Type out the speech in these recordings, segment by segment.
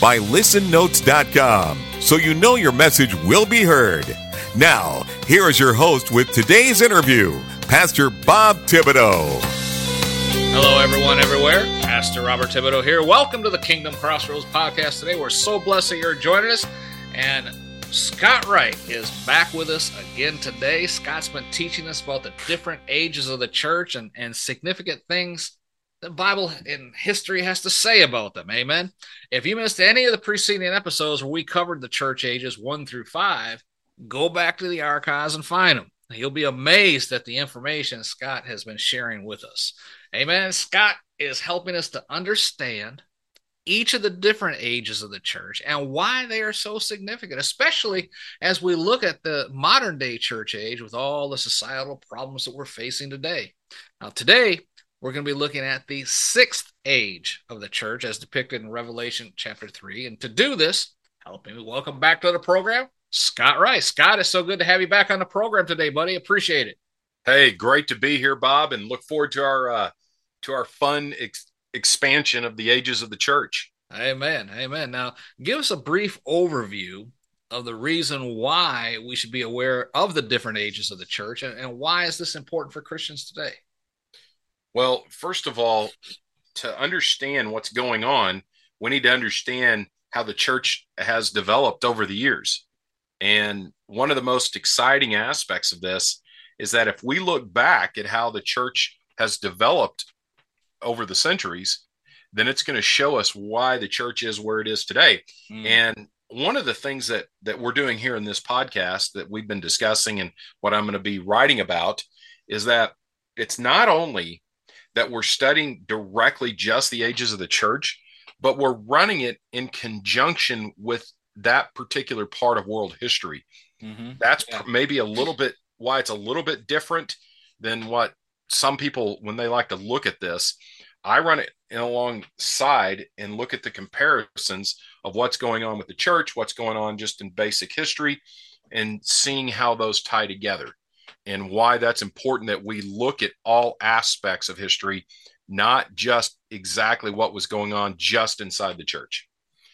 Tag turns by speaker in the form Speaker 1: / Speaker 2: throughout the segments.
Speaker 1: by listennotes.com, so you know your message will be heard. Now, here is your host with today's interview, Pastor Bob Thibodeau.
Speaker 2: Hello, everyone, everywhere. Pastor Robert Thibodeau here. Welcome to the Kingdom Crossroads podcast today. We're so blessed that you're joining us. And Scott Wright is back with us again today. Scott's been teaching us about the different ages of the church and, and significant things the Bible and history has to say about them. Amen. If you missed any of the preceding episodes where we covered the church ages one through five, go back to the archives and find them. You'll be amazed at the information Scott has been sharing with us. Amen. Scott is helping us to understand each of the different ages of the church and why they are so significant, especially as we look at the modern day church age with all the societal problems that we're facing today. Now, today, we're going to be looking at the sixth age of the church as depicted in Revelation chapter 3. And to do this, helping me welcome back to the program, Scott Wright. Scott, it's so good to have you back on the program today, buddy. Appreciate it.
Speaker 3: Hey, great to be here, Bob, and look forward to our uh, to our fun ex- expansion of the ages of the church.
Speaker 2: Amen. Amen. Now, give us a brief overview of the reason why we should be aware of the different ages of the church and, and why is this important for Christians today?
Speaker 3: Well, first of all, to understand what's going on, we need to understand how the church has developed over the years. And one of the most exciting aspects of this is that if we look back at how the church has developed over the centuries, then it's going to show us why the church is where it is today. Mm. And one of the things that that we're doing here in this podcast that we've been discussing and what I'm going to be writing about is that it's not only that we're studying directly just the ages of the church, but we're running it in conjunction with that particular part of world history. Mm-hmm. That's yeah. maybe a little bit why it's a little bit different than what some people, when they like to look at this, I run it alongside and look at the comparisons of what's going on with the church, what's going on just in basic history, and seeing how those tie together and why that's important that we look at all aspects of history, not just exactly what was going on just inside the church.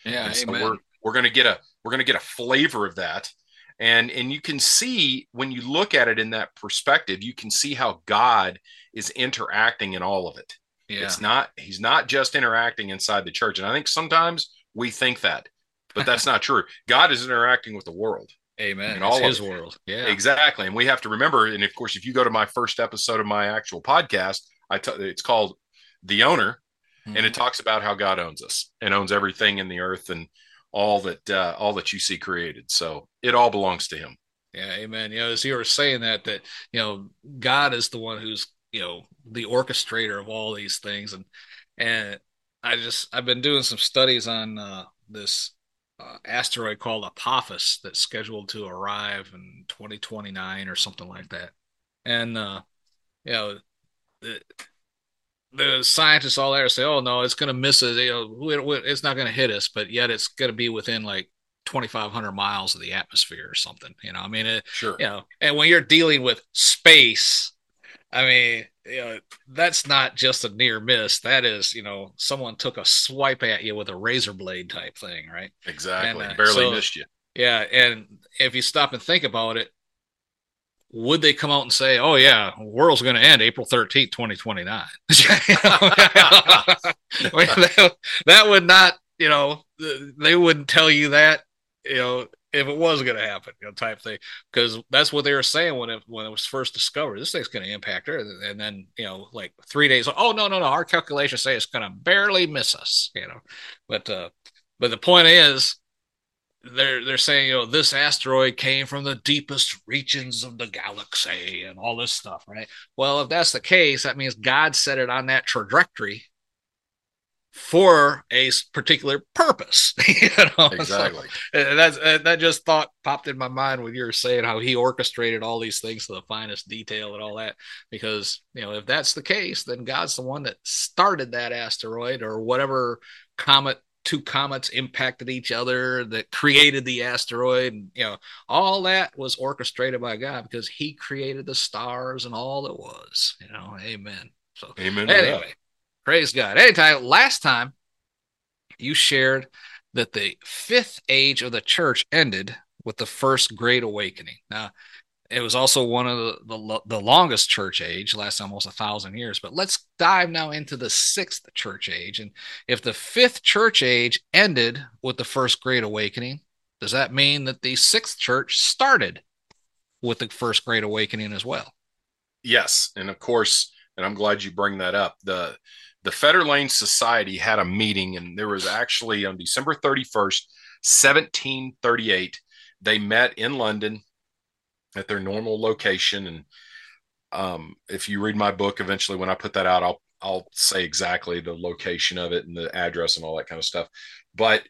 Speaker 2: Yeah,
Speaker 3: so we're we're gonna get a we're gonna get a flavor of that. And and you can see when you look at it in that perspective, you can see how God is interacting in all of it. Yeah. It's not he's not just interacting inside the church. And I think sometimes we think that, but that's not true. God is interacting with the world.
Speaker 2: Amen. In all his world.
Speaker 3: Yeah. Exactly. And we have to remember, and of course, if you go to my first episode of my actual podcast, I t- it's called The Owner, mm-hmm. and it mm-hmm. talks about how God owns us and owns everything in the earth and all that uh, all that you see created. So it all belongs to him.
Speaker 2: Yeah, amen. You know, as you were saying that, that you know, God is the one who's you know the orchestrator of all these things, and and I just I've been doing some studies on uh, this uh, asteroid called Apophis that's scheduled to arrive in 2029 or something like that. And uh, you know, the, the scientists all there say, "Oh no, it's going to miss us. You know, it's not going to hit us, but yet it's going to be within like 2,500 miles of the atmosphere or something." You know, I mean, it,
Speaker 3: sure.
Speaker 2: You know, and when you're dealing with space, I mean, you know, that's not just a near miss. That is, you know, someone took a swipe at you with a razor blade type thing, right?
Speaker 3: Exactly. And, uh, Barely so, missed you.
Speaker 2: Yeah. And if you stop and think about it, would they come out and say, "Oh yeah, world's going to end April thirteenth, twenty twenty nine"? That would not, you know, they wouldn't tell you that, you know, if it was going to happen, you know, type thing. Because that's what they were saying when it when it was first discovered. This thing's going to impact her, and then you know, like three days. Oh no, no, no! Our calculations say it's going to barely miss us. You know, but uh, but the point is, they're they're saying you know this asteroid came from the deepest regions of the galaxy and all this stuff, right? Well, if that's the case, that means God set it on that trajectory for a particular purpose. you
Speaker 3: know? Exactly.
Speaker 2: So, that's uh, that just thought popped in my mind when you were saying how he orchestrated all these things to the finest detail and all that. Because you know, if that's the case, then God's the one that started that asteroid or whatever comet two comets impacted each other that created the asteroid and you know all that was orchestrated by god because he created the stars and all that was you know amen so
Speaker 3: amen
Speaker 2: anyway praise god anytime last time you shared that the fifth age of the church ended with the first great awakening now it was also one of the, the, the longest church age, lasted almost a thousand years. But let's dive now into the sixth church age. And if the fifth church age ended with the first great awakening, does that mean that the sixth church started with the first great awakening as well?
Speaker 3: Yes, and of course, and I'm glad you bring that up. the The Fetter Lane Society had a meeting, and there was actually on December 31st, 1738. They met in London at their normal location. And um, if you read my book, eventually when I put that out, I'll I'll say exactly the location of it and the address and all that kind of stuff. But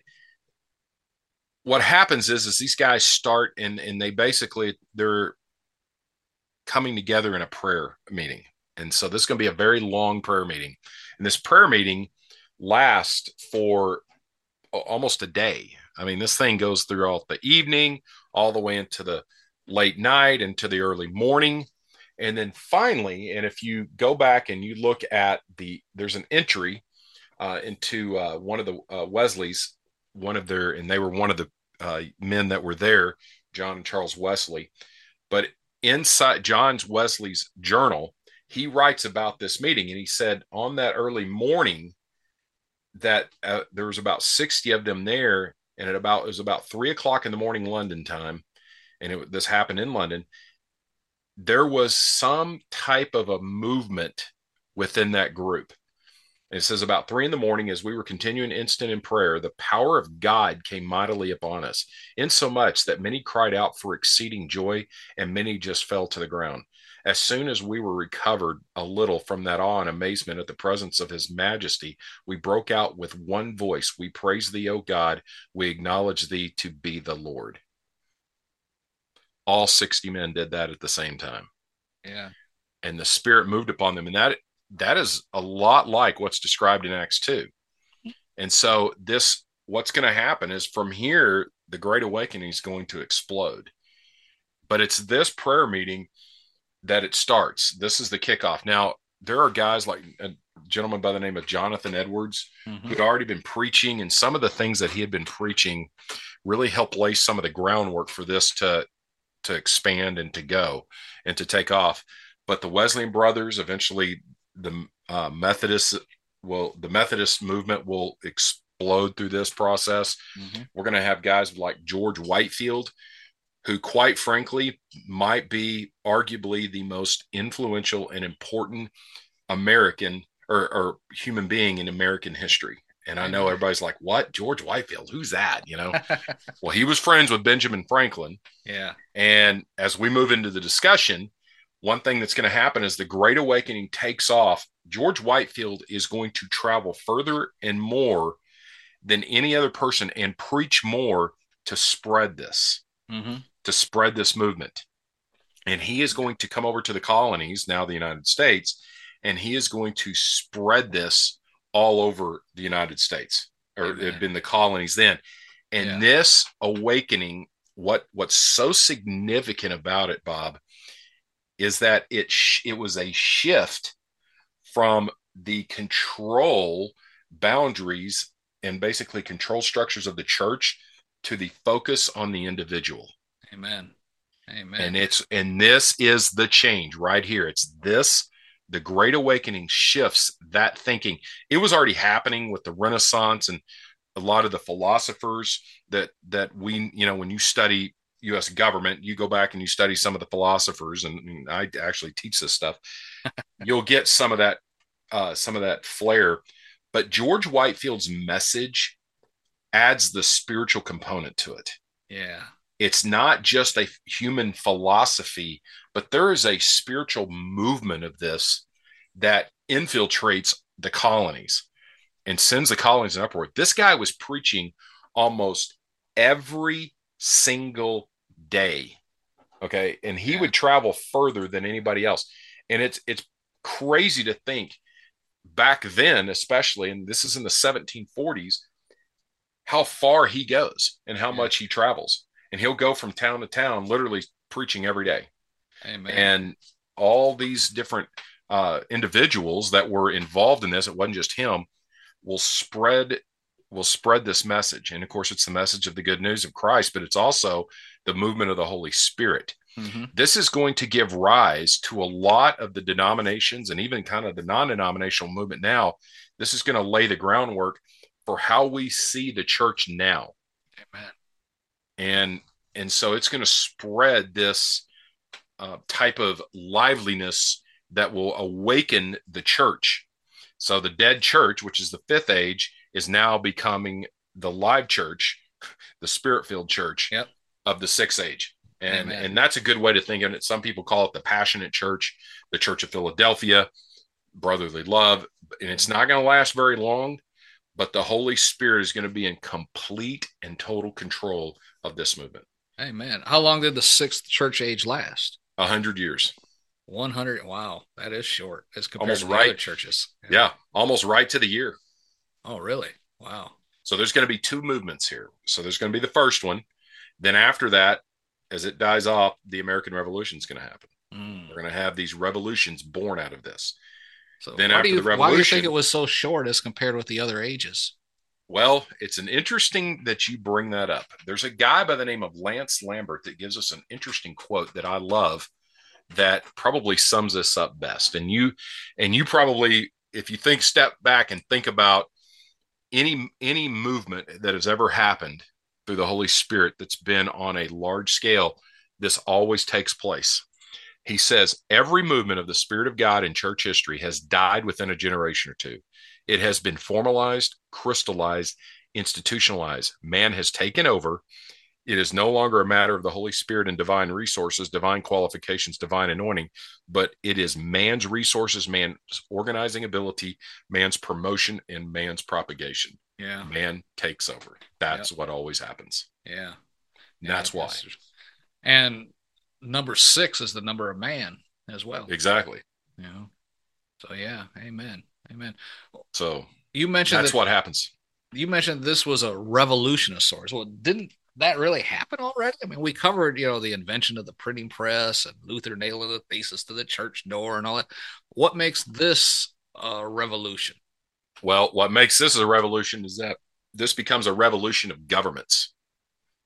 Speaker 3: what happens is is these guys start and and they basically they're coming together in a prayer meeting. And so this is going to be a very long prayer meeting. And this prayer meeting lasts for almost a day. I mean, this thing goes throughout the evening, all the way into the late night into the early morning. And then finally, and if you go back and you look at the, there's an entry uh, into uh, one of the uh, Wesley's, one of their, and they were one of the uh, men that were there, John and Charles Wesley. But inside John's Wesley's journal, he writes about this meeting, and he said on that early morning that uh, there was about 60 of them there, and at about it was about three o'clock in the morning London time and it, this happened in London, there was some type of a movement within that group. It says about three in the morning, as we were continuing instant in prayer, the power of God came mightily upon us, insomuch that many cried out for exceeding joy, and many just fell to the ground. As soon as we were recovered a little from that awe and amazement at the presence of his majesty, we broke out with one voice We praise thee, O God. We acknowledge thee to be the Lord all 60 men did that at the same time.
Speaker 2: Yeah.
Speaker 3: And the spirit moved upon them. And that that is a lot like what's described in Acts 2. And so this what's going to happen is from here the great awakening is going to explode. But it's this prayer meeting that it starts. This is the kickoff. Now, there are guys like a gentleman by the name of Jonathan Edwards mm-hmm. who'd already been preaching, and some of the things that he had been preaching really helped lay some of the groundwork for this to to expand and to go and to take off. But the Wesleyan brothers, eventually the uh, Methodists will, the Methodist movement will explode through this process. Mm-hmm. We're going to have guys like George Whitefield, who, quite frankly, might be arguably the most influential and important American or, or human being in American history. And I know everybody's like, what? George Whitefield? Who's that? You know? well, he was friends with Benjamin Franklin.
Speaker 2: Yeah.
Speaker 3: And as we move into the discussion, one thing that's going to happen is the Great Awakening takes off. George Whitefield is going to travel further and more than any other person and preach more to spread this, mm-hmm. To spread this movement. And he is going to come over to the colonies, now the United States, and he is going to spread this all over the United States, or Amen. it had been the colonies then. And yeah. this awakening, what what's so significant about it, Bob, is that it sh- it was a shift from the control boundaries and basically control structures of the church to the focus on the individual.
Speaker 2: Amen. Amen.
Speaker 3: And it's and this is the change right here. It's this the Great Awakening shifts that thinking. It was already happening with the Renaissance and a lot of the philosophers that that we, you know, when you study U.S. government, you go back and you study some of the philosophers, and, I actually teach this stuff. you'll get some of that, uh, some of that flair. But George Whitefield's message adds the spiritual component to it.
Speaker 2: Yeah,
Speaker 3: it's not just a human philosophy, but there is a spiritual movement of this that infiltrates the colonies. and sends the colonies in uproar. This guy was preaching almost every single day. Okay. And he
Speaker 2: Yeah.
Speaker 3: would travel further than anybody else. And it's it's crazy to think back then, especially, and this is in the 1740s, how far he goes and how
Speaker 2: Yeah.
Speaker 3: much he travels. And he'll go from town to town, literally preaching every day
Speaker 2: Amen.
Speaker 3: and all these different uh, individuals that were involved in this it wasn't just him will spread will spread this message and of course it's the message of the good news of christ but it's also the movement of the holy spirit
Speaker 2: Mhm.
Speaker 3: this is going to give rise to a lot of the denominations and even kind of the non-denominational movement now this is going to lay the groundwork for how we see the church now. And and so it's going to spread this uh, type of liveliness that will awaken the church so the dead church which is the fifth age is now becoming the live church the spirit filled church
Speaker 2: Yep.
Speaker 3: of the sixth age and
Speaker 2: Amen.
Speaker 3: and that's a good way to think of it some people call it the passionate church the church of philadelphia brotherly love and it's not going to last very long but the holy spirit is going to be in complete and total control of this movement
Speaker 2: Amen. How long did the sixth church age last?
Speaker 3: a hundred years
Speaker 2: 100. Wow. That is short as compared
Speaker 3: Almost
Speaker 2: to the
Speaker 3: right.
Speaker 2: other churches.
Speaker 3: yeah almost right to the year
Speaker 2: Oh, really? Wow.
Speaker 3: so there's going to be two movements here so there's going to be the first one then after that as it dies off the american revolution is going to happen
Speaker 2: Mm.
Speaker 3: we're going to have these revolutions born out of this
Speaker 2: So
Speaker 3: Then after
Speaker 2: you,
Speaker 3: the revolution
Speaker 2: why do you think it was so short as compared with the other ages?
Speaker 3: Well, it's an interesting that you bring that up. There's a guy by the name of Lance Lambert that gives us an interesting quote that I love that probably sums this up best. And you and you probably if you think step back and think about any any movement that has ever happened through the Holy Spirit that's been on a large scale, this always takes place. He says every movement of the Spirit of God in church history has died within a generation or two. It has been formalized, crystallized, institutionalized. Man has taken over. It is no longer a matter of the Holy Spirit and divine resources, divine qualifications, divine anointing, but it is man's resources, man's organizing ability, man's promotion, and man's propagation.
Speaker 2: Yeah.
Speaker 3: Man takes over. That's what always happens.
Speaker 2: Yeah.
Speaker 3: And that's
Speaker 2: Yeah,
Speaker 3: why.
Speaker 2: And number six is the number of man as well.
Speaker 3: Exactly.
Speaker 2: You know? So yeah, amen. Amen.
Speaker 3: So
Speaker 2: You mentioned
Speaker 3: that's
Speaker 2: that,
Speaker 3: what happens.
Speaker 2: you mentioned this was a revolution of sorts. Well, didn't that really happen already? I mean, we covered, you know, the invention of the printing press and Luther nailing the thesis to the church door and all that. What makes this a revolution?
Speaker 3: Well, what makes this a revolution is that this becomes a revolution of governments.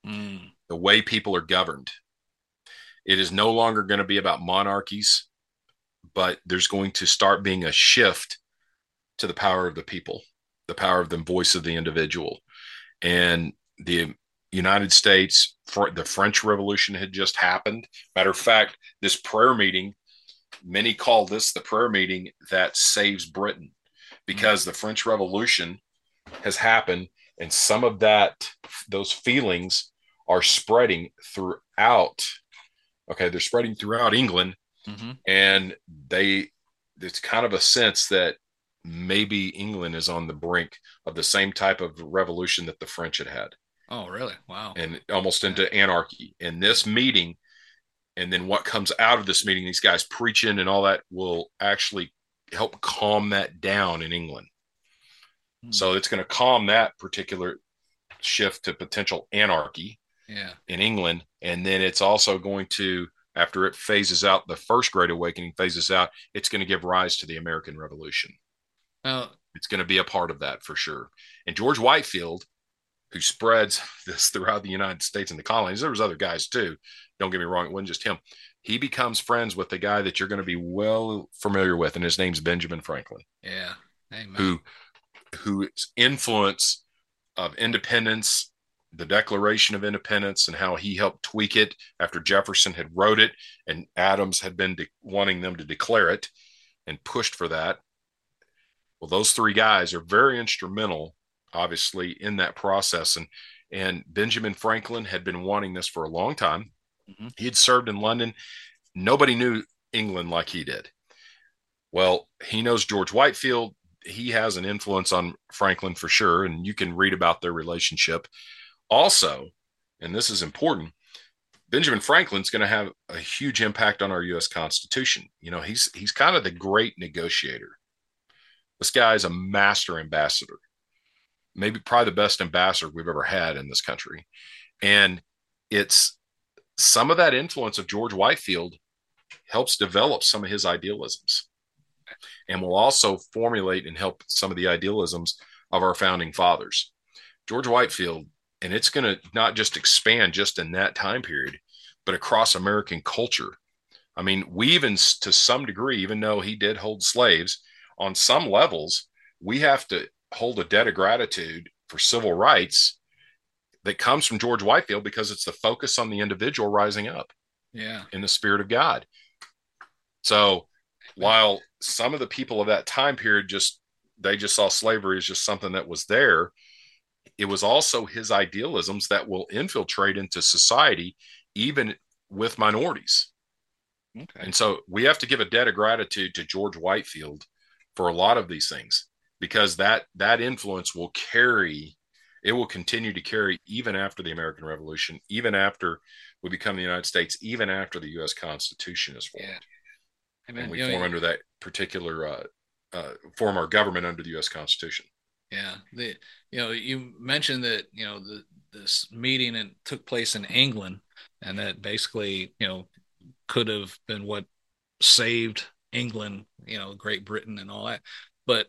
Speaker 2: Mm,
Speaker 3: the way people are governed. It is no longer going to be about monarchies, but there's going to start being a shift to the power of the people, the power of the voice of the individual. And the United States, for the French Revolution had just happened. Matter of fact, this prayer meeting, many call this the prayer meeting that saves Britain because the French Revolution has happened and some of that, those feelings are spreading throughout. Okay, they're spreading throughout England,
Speaker 2: mhm.
Speaker 3: and they. It's kind of a sense that maybe England is on the brink of the same type of revolution that the French had had,
Speaker 2: Oh, really? Wow.
Speaker 3: and almost into anarchy. And this meeting, and then what comes out of this meeting, these guys preaching and all that will actually help calm that down in England.
Speaker 2: Hmm.
Speaker 3: So it's going to calm that particular shift to potential anarchy
Speaker 2: Yeah.
Speaker 3: in England. And then it's also going to, after it phases out, the first Great Awakening phases out, it's going to give rise to the American Revolution.
Speaker 2: Now,
Speaker 3: It's going to be a part of that for sure. And George Whitefield, who spreads this throughout the United States and the colonies, there was other guys too. Don't get me wrong, it wasn't just him. He becomes friends with the guy that you're going to be well familiar with, and his name's Benjamin Franklin
Speaker 2: yeah. Amen.
Speaker 3: who whose influence of independence the declaration of independence and how he helped tweak it after jefferson had wrote it and adams had been de- wanting them to declare it and pushed for that well those three guys are very instrumental obviously in that process and and benjamin franklin had been wanting this for a long time
Speaker 2: Mhm.
Speaker 3: he had served in london nobody knew england like he did well he knows george whitefield he has an influence on Franklin for sure, and you can read about their relationship. Also, and this is important, Benjamin Franklin's going to have a huge impact on our U.S. Constitution. You know, he's he's kind of the great negotiator. This guy is a master ambassador, maybe probably the best ambassador we've ever had in this country, and it's some of that influence of George Whitefield helps develop some of his idealisms and will also formulate and help some of the idealisms of our founding fathers. George Whitefield, and it's going to not just expand just in that time period, but across American culture. I mean, we even, to some degree, even though he did hold slaves, on some levels, we have to hold a debt of gratitude for civil rights that comes from George Whitefield because it's the focus on the individual rising up.
Speaker 2: Yeah.
Speaker 3: In the spirit of God. So while some of the people of that time period just they just saw slavery as just something that was there it was also his idealisms that will infiltrate into society even with minorities okay. and so we have to give a debt of gratitude to george whitefield for a lot of these things because that that influence will carry it will continue to carry even after the american revolution even after we become the united states even after the us constitution is formed yeah. Amen. and we form know, under that particular uh, uh, form our government under the U.S. Constitution.
Speaker 2: Yeah, the you know you mentioned that you know the this meeting and took place in England, and that basically you know could have been what saved England, you know, Great Britain and all that. But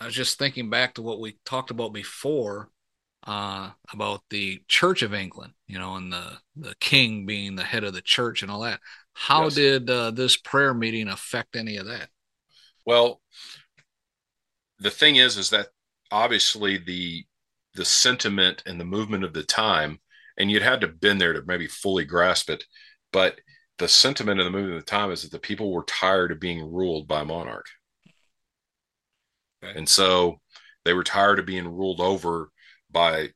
Speaker 2: I was just thinking back to what we talked about before uh, about the Church of England, you know, and the the king being the head of the church and all that. How yes. did uh, this prayer meeting affect any of that?
Speaker 3: Well, the thing is, is that obviously the the sentiment and the movement of the time, and you'd had to have been there to maybe fully grasp it, but the sentiment of the movement at the time is that the people were tired of being ruled by a monarch. Okay. And so they were tired of being ruled over by,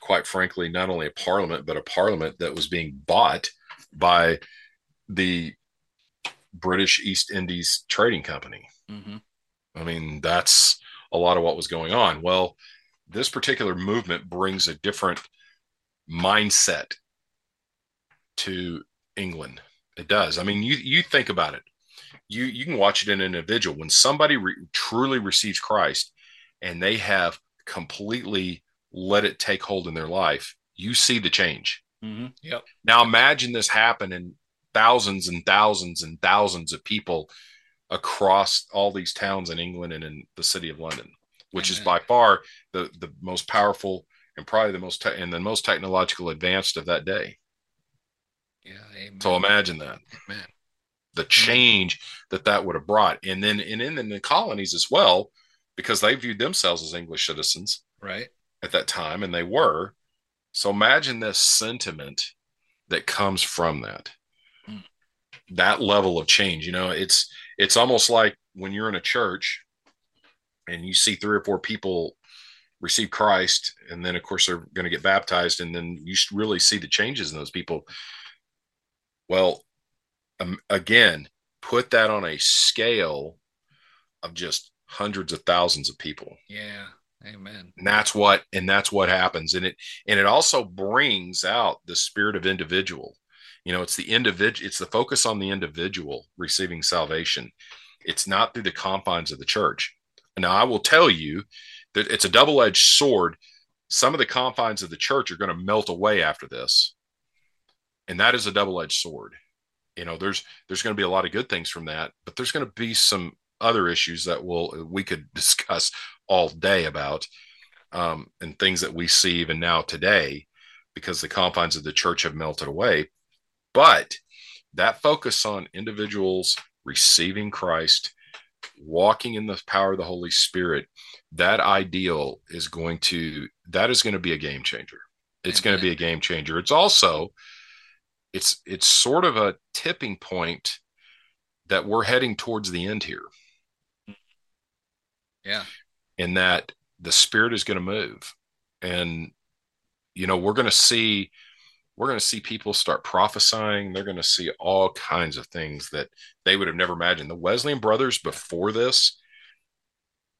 Speaker 3: quite frankly, not only a parliament, but a parliament that was being bought by the British East Indies Trading Company. Mm-hmm. I mean, that's a lot of what was going on. Well, this particular movement brings a different mindset to England. It does. I mean, you you think about it. You you can watch it in an individual when somebody re- truly receives Christ and they have completely let it take hold in their life. You see the change.
Speaker 2: Mm-hmm. Yep.
Speaker 3: Now imagine this happen in thousands and thousands and thousands of people across all these towns in England and in the city of London, which Amen. is by far the the most powerful and probably the most te- and the most technological advanced of that day.
Speaker 2: Yeah, amen.
Speaker 3: So imagine that.
Speaker 2: Amen.
Speaker 3: The change that that would have brought, and then and in, in the colonies as well, because they viewed themselves as English citizens,
Speaker 2: right,
Speaker 3: at that time, and they were. So imagine this sentiment that comes from that hmm. that level of change. You know, it's it's almost like when you're in a church and you see three or four people receive Christ, and then of course they're going to get baptized, and then you really see the changes in those people. Well, um, again, put that on a scale of just hundreds of thousands of people.
Speaker 2: Yeah. Amen.
Speaker 3: And that's what and that's what happens. And it and it also brings out the spirit of individual you know it's the individual it's the focus on the individual receiving salvation it's not through the confines of the church now i will tell you that it's a double-edged sword some of the confines of the church are going to melt away after this and that is a double-edged sword you know there's there's going to be a lot of good things from that but there's going to be some other issues that will we could discuss all day about um, and things that we see even now today because the confines of the church have melted away but that focus on individuals receiving Christ, walking in the power of the Holy Spirit, that ideal is going to that is going to be a game changer. It's going to be a game changer. It's also it's it's sort of a tipping point that we're heading towards the end here.
Speaker 2: Yeah.
Speaker 3: In that the spirit is going to move and you know we're going to see we're going to see people start prophesying. They're going to see all kinds of things that they would have never imagined. The Wesleyan brothers before this,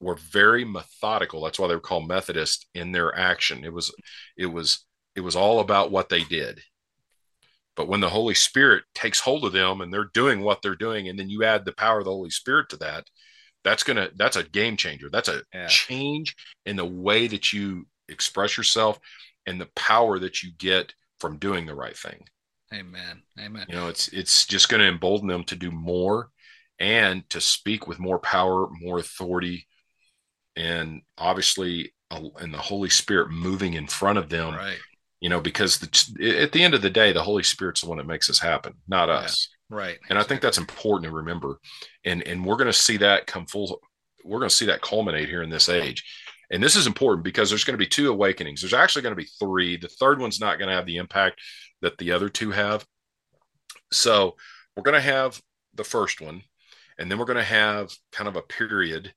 Speaker 3: were very methodical. That's why they were called Methodist in their action. It was, it was, it was all about what they did. But when the Holy Spirit takes hold of them and they're doing what they're doing, and then you add the power of the Holy Spirit to that, that's gonna that's a game changer. That's a yeah. change in the way that you express yourself and the power that you get from doing the right thing.
Speaker 2: Amen. Amen.
Speaker 3: You know, it's it's just going to embolden them to do more and to speak with more power, more authority, and obviously, uh, and the Holy Spirit moving in front of them.
Speaker 2: Right.
Speaker 3: You know, because the, at the end of the day, the Holy Spirit's the one that makes this happen, not yeah. us.
Speaker 2: Right.
Speaker 3: And I think that's important to remember. And and we're going to see that come full. We're going to see that culminate here in this age. And this is important because there's going to be two awakenings. There's actually going to be three. The third one's not going to have the impact that the other two have. So we're going to have the first one, and then we're going to have kind of a period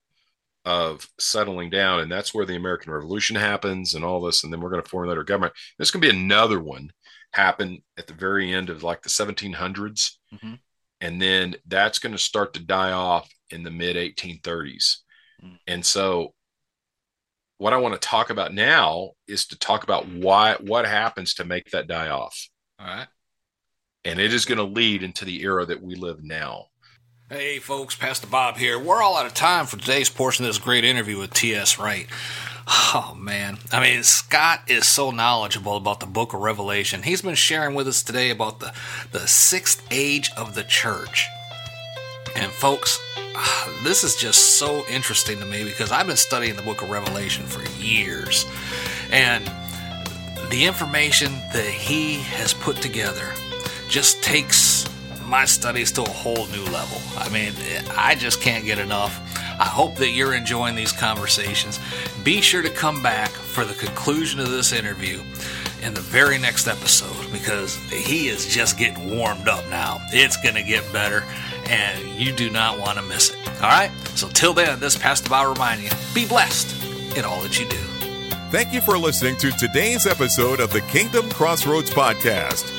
Speaker 3: of settling down, and that's where the American Revolution happens and all this, and then we're going to formulate our government. There's going to be another one happen at the very end of like the 1700s, mm-hmm. and then that's going to start to die off in the mid 1830s. Mm-hmm. And so what I want to talk about now is to talk about why what happens to make that die off.
Speaker 2: All right.
Speaker 3: And it is going to lead into the era that we live now.
Speaker 2: Hey, folks, Pastor Bob here. We're all out of time for today's portion of this great interview with T.S. Wright. Oh, man. I mean, Scott is so knowledgeable about the book of Revelation. He's been sharing with us today about the, the sixth age of the church. And, folks, this is just so interesting to me because I've been studying the book of Revelation for years. And the information that he has put together just takes my studies to a whole new level. I mean, I just can't get enough. I hope that you're enjoying these conversations. Be sure to come back for the conclusion of this interview in the very next episode because he is just getting warmed up now. It's going to get better and you do not want to miss it. All right? So, till then, this Pastor Bob reminding you be blessed in all that you do.
Speaker 1: Thank you for listening to today's episode of the Kingdom Crossroads Podcast.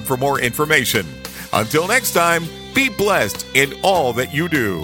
Speaker 1: for more information. Until next time, be blessed in all that you do.